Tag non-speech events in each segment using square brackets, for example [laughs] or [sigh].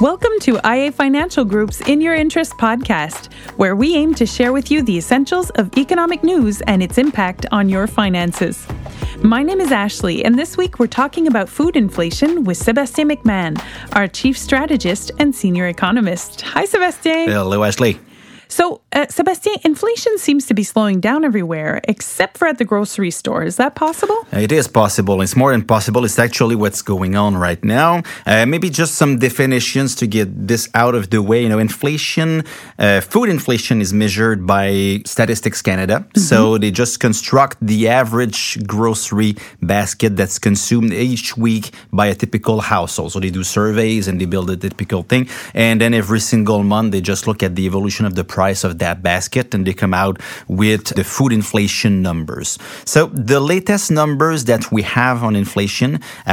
Welcome to IA Financial Group's In Your Interest podcast, where we aim to share with you the essentials of economic news and its impact on your finances. My name is Ashley, and this week we're talking about food inflation with Sebastien McMahon, our chief strategist and senior economist. Hi, Sebastien. Hello, Ashley. So, uh, Sebastien, inflation seems to be slowing down everywhere except for at the grocery store. Is that possible? It is possible. It's more than possible. It's actually what's going on right now. Uh, maybe just some definitions to get this out of the way. You know, inflation, uh, food inflation is measured by Statistics Canada. Mm-hmm. So they just construct the average grocery basket that's consumed each week by a typical household. So they do surveys and they build a typical thing. And then every single month, they just look at the evolution of the price price of that basket and they come out with the food inflation numbers. So the latest numbers that we have on inflation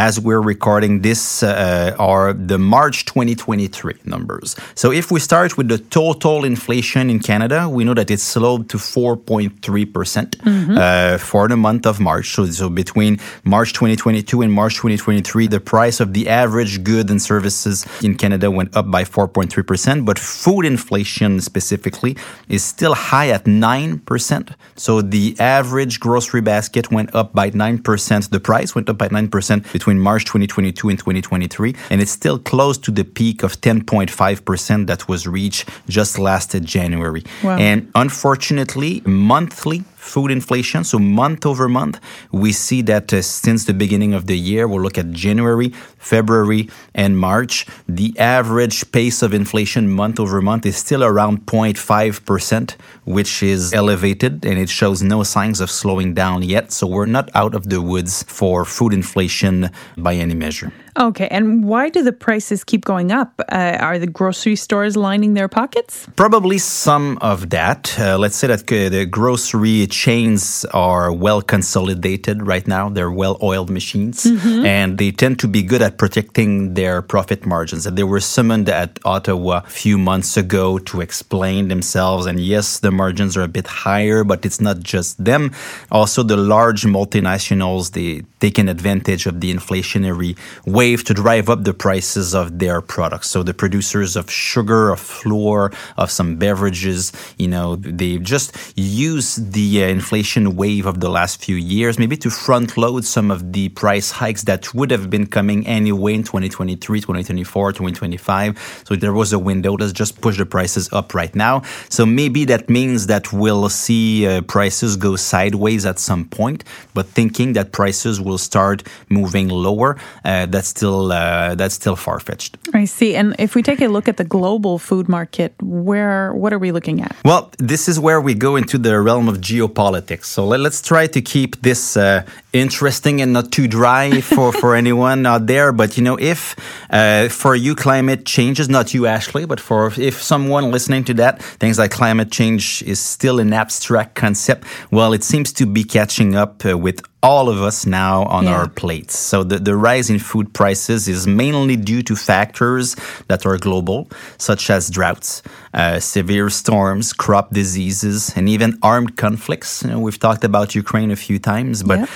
as we're recording this uh, are the March 2023 numbers. So if we start with the total inflation in Canada, we know that it slowed to 4.3% mm-hmm. uh, for the month of March. So, so between March 2022 and March 2023, the price of the average goods and services in Canada went up by 4.3%, but food inflation specifically is still high at 9%. So the average grocery basket went up by 9%. The price went up by 9% between March 2022 and 2023. And it's still close to the peak of 10.5% that was reached just last January. Wow. And unfortunately, monthly food inflation. So month over month, we see that uh, since the beginning of the year, we'll look at January, February, and March. The average pace of inflation month over month is still around 0.5%, which is elevated and it shows no signs of slowing down yet. So we're not out of the woods for food inflation by any measure. Okay, and why do the prices keep going up? Uh, are the grocery stores lining their pockets? Probably some of that. Uh, let's say that uh, the grocery chains are well consolidated right now. They're well oiled machines, mm-hmm. and they tend to be good at protecting their profit margins. And they were summoned at Ottawa a few months ago to explain themselves. And yes, the margins are a bit higher, but it's not just them. Also, the large multinationals, they taken advantage of the inflationary wave to drive up the prices of their products. So the producers of sugar, of flour, of some beverages, you know, they just use the uh, inflation wave of the last few years, maybe to front load some of the price hikes that would have been coming anyway in 2023, 2024, 2025. So there was a window. Let's just push the prices up right now. So maybe that means that we'll see uh, prices go sideways at some point, but thinking that prices will start moving lower, uh, that's still uh, that's still far fetched. I see. And if we take a look at the global food market, where what are we looking at? Well, this is where we go into the realm of geopolitics. So let, us try to keep this uh, interesting and not too dry for, for [laughs] anyone out there. But you know, if uh, for you climate change is not you, Ashley, but for if someone listening to that things like climate change is still an abstract concept, well, it seems to be catching up uh, with all of us now on yeah. our plates. So the, the rise in food prices is mainly due to factors that are global, such as droughts, uh, severe storms, crop diseases, and even armed conflicts. You know, we've talked about Ukraine a few times, but yeah.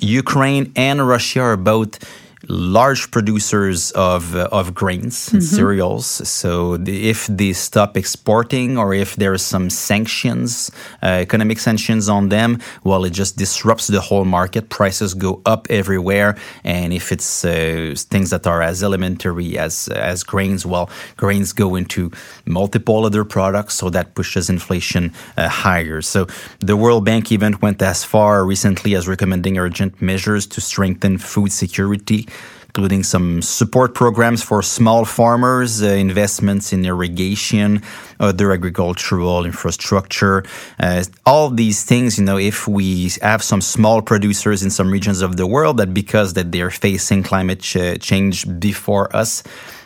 Ukraine and Russia are both large producers of uh, of grains and mm-hmm. cereals. So the, if they stop exporting or if there are some sanctions, uh, economic sanctions on them, well, it just disrupts the whole market. Prices go up everywhere, and if it's uh, things that are as elementary as as grains, well, grains go into multiple other products, so that pushes inflation uh, higher. So the World Bank event went as far recently as recommending urgent measures to strengthen food security including some support programs for small farmers, uh, investments in irrigation, other agricultural infrastructure. Uh, all these things, you know, if we have some small producers in some regions of the world that because that they're facing climate ch- change before us,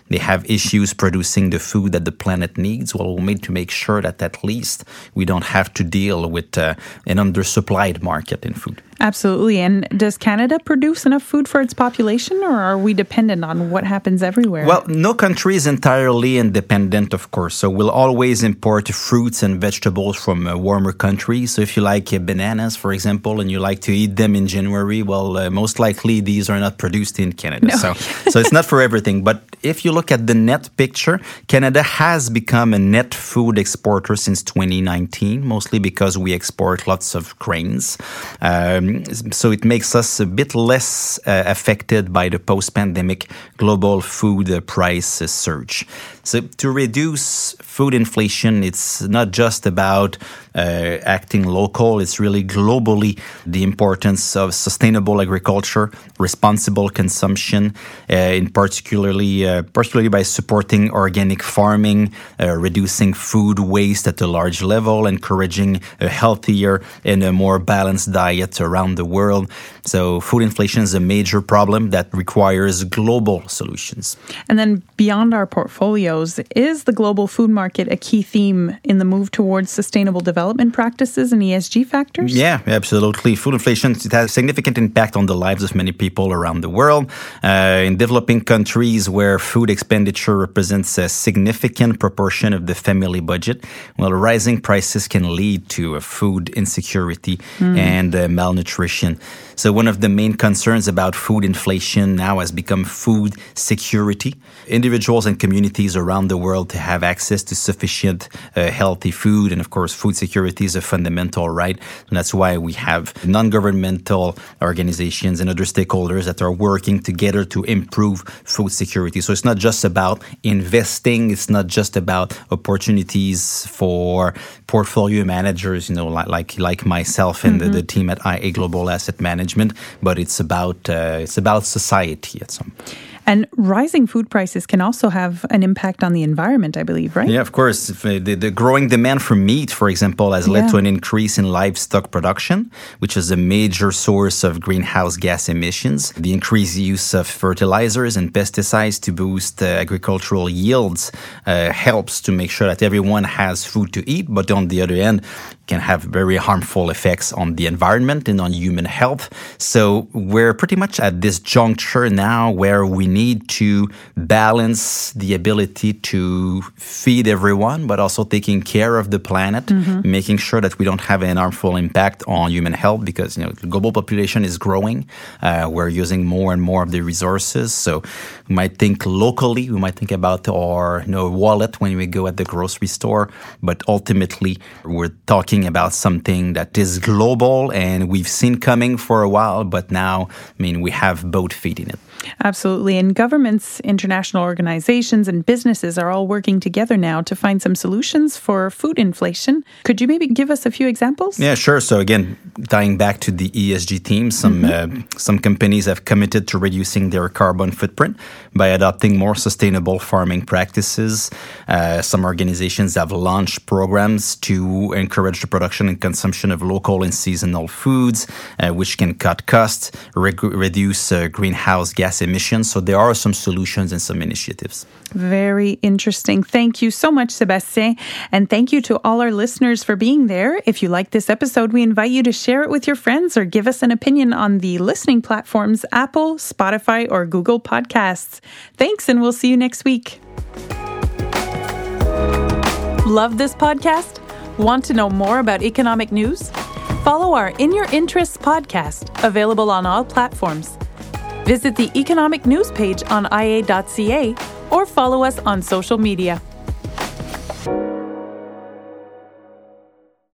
they have issues producing the food that the planet needs. Well, we need to make sure that at least we don't have to deal with uh, an undersupplied market in food. Absolutely. And does Canada produce enough food for its population, or are we dependent on what happens everywhere? Well, no country is entirely independent, of course. So we'll always import fruits and vegetables from uh, warmer countries. So if you like uh, bananas, for example, and you like to eat them in January, well, uh, most likely these are not produced in Canada. No. So, so it's not for everything. But if you look at the net picture, Canada has become a net food exporter since 2019, mostly because we export lots of grains. Um, so it makes us a bit less uh, affected by the post-pandemic global food uh, price uh, surge. So to reduce food inflation, it's not just about uh, acting local. It's really globally the importance of sustainable agriculture, responsible consumption, uh, in particularly uh, particularly by supporting organic farming, uh, reducing food waste at a large level, encouraging a healthier and a more balanced diet around the world. So food inflation is a major problem that requires global solutions. And then beyond our portfolios, is the global food market a key theme in the move towards sustainable development practices and ESG factors? Yeah, absolutely. Food inflation it has a significant impact on the lives of many people around the world. Uh, in developing countries where food expenditure represents a significant proportion of the family budget, well, rising prices can lead to food insecurity mm. and uh, malnutrition nutrition. So one of the main concerns about food inflation now has become food security. Individuals and communities around the world to have access to sufficient uh, healthy food. And of course, food security is a fundamental right. And that's why we have non-governmental organizations and other stakeholders that are working together to improve food security. So it's not just about investing. It's not just about opportunities for portfolio managers, you know, like, like, like myself and mm-hmm. the, the team at IA Global Asset Management management, but it's about uh, it's about society at some point. And rising food prices can also have an impact on the environment, I believe, right? Yeah, of course. Uh, the, the growing demand for meat, for example, has led yeah. to an increase in livestock production, which is a major source of greenhouse gas emissions. The increased use of fertilizers and pesticides to boost uh, agricultural yields uh, helps to make sure that everyone has food to eat. But on the other end, can have very harmful effects on the environment and on human health. So we're pretty much at this juncture now where we need to balance the ability to feed everyone, but also taking care of the planet, mm-hmm. making sure that we don't have an harmful impact on human health because you know the global population is growing. Uh, we're using more and more of the resources, so we might think locally. We might think about our you know, wallet when we go at the grocery store, but ultimately we're talking about something that is global and we've seen coming for a while, but now, I mean, we have both feet in it. Absolutely. And governments, international organizations, and businesses are all working together now to find some solutions for food inflation. Could you maybe give us a few examples? Yeah, sure. So again, tying back to the ESG theme, some mm-hmm. uh, some companies have committed to reducing their carbon footprint by adopting more sustainable farming practices. Uh, some organizations have launched programs to encourage the production and consumption of local and seasonal foods, uh, which can cut costs, re- reduce uh, greenhouse gas emissions. So there are some solutions and some initiatives. Very interesting. Thank you so much, Sebastien. And thank you to all our listeners for being there. If you like this episode, we invite you to share it with your friends or give us an opinion on the listening platforms Apple, Spotify, or Google Podcasts. Thanks, and we'll see you next week. Love this podcast? Want to know more about economic news? Follow our In Your Interests podcast, available on all platforms. Visit the economic news page on ia.ca or follow us on social media.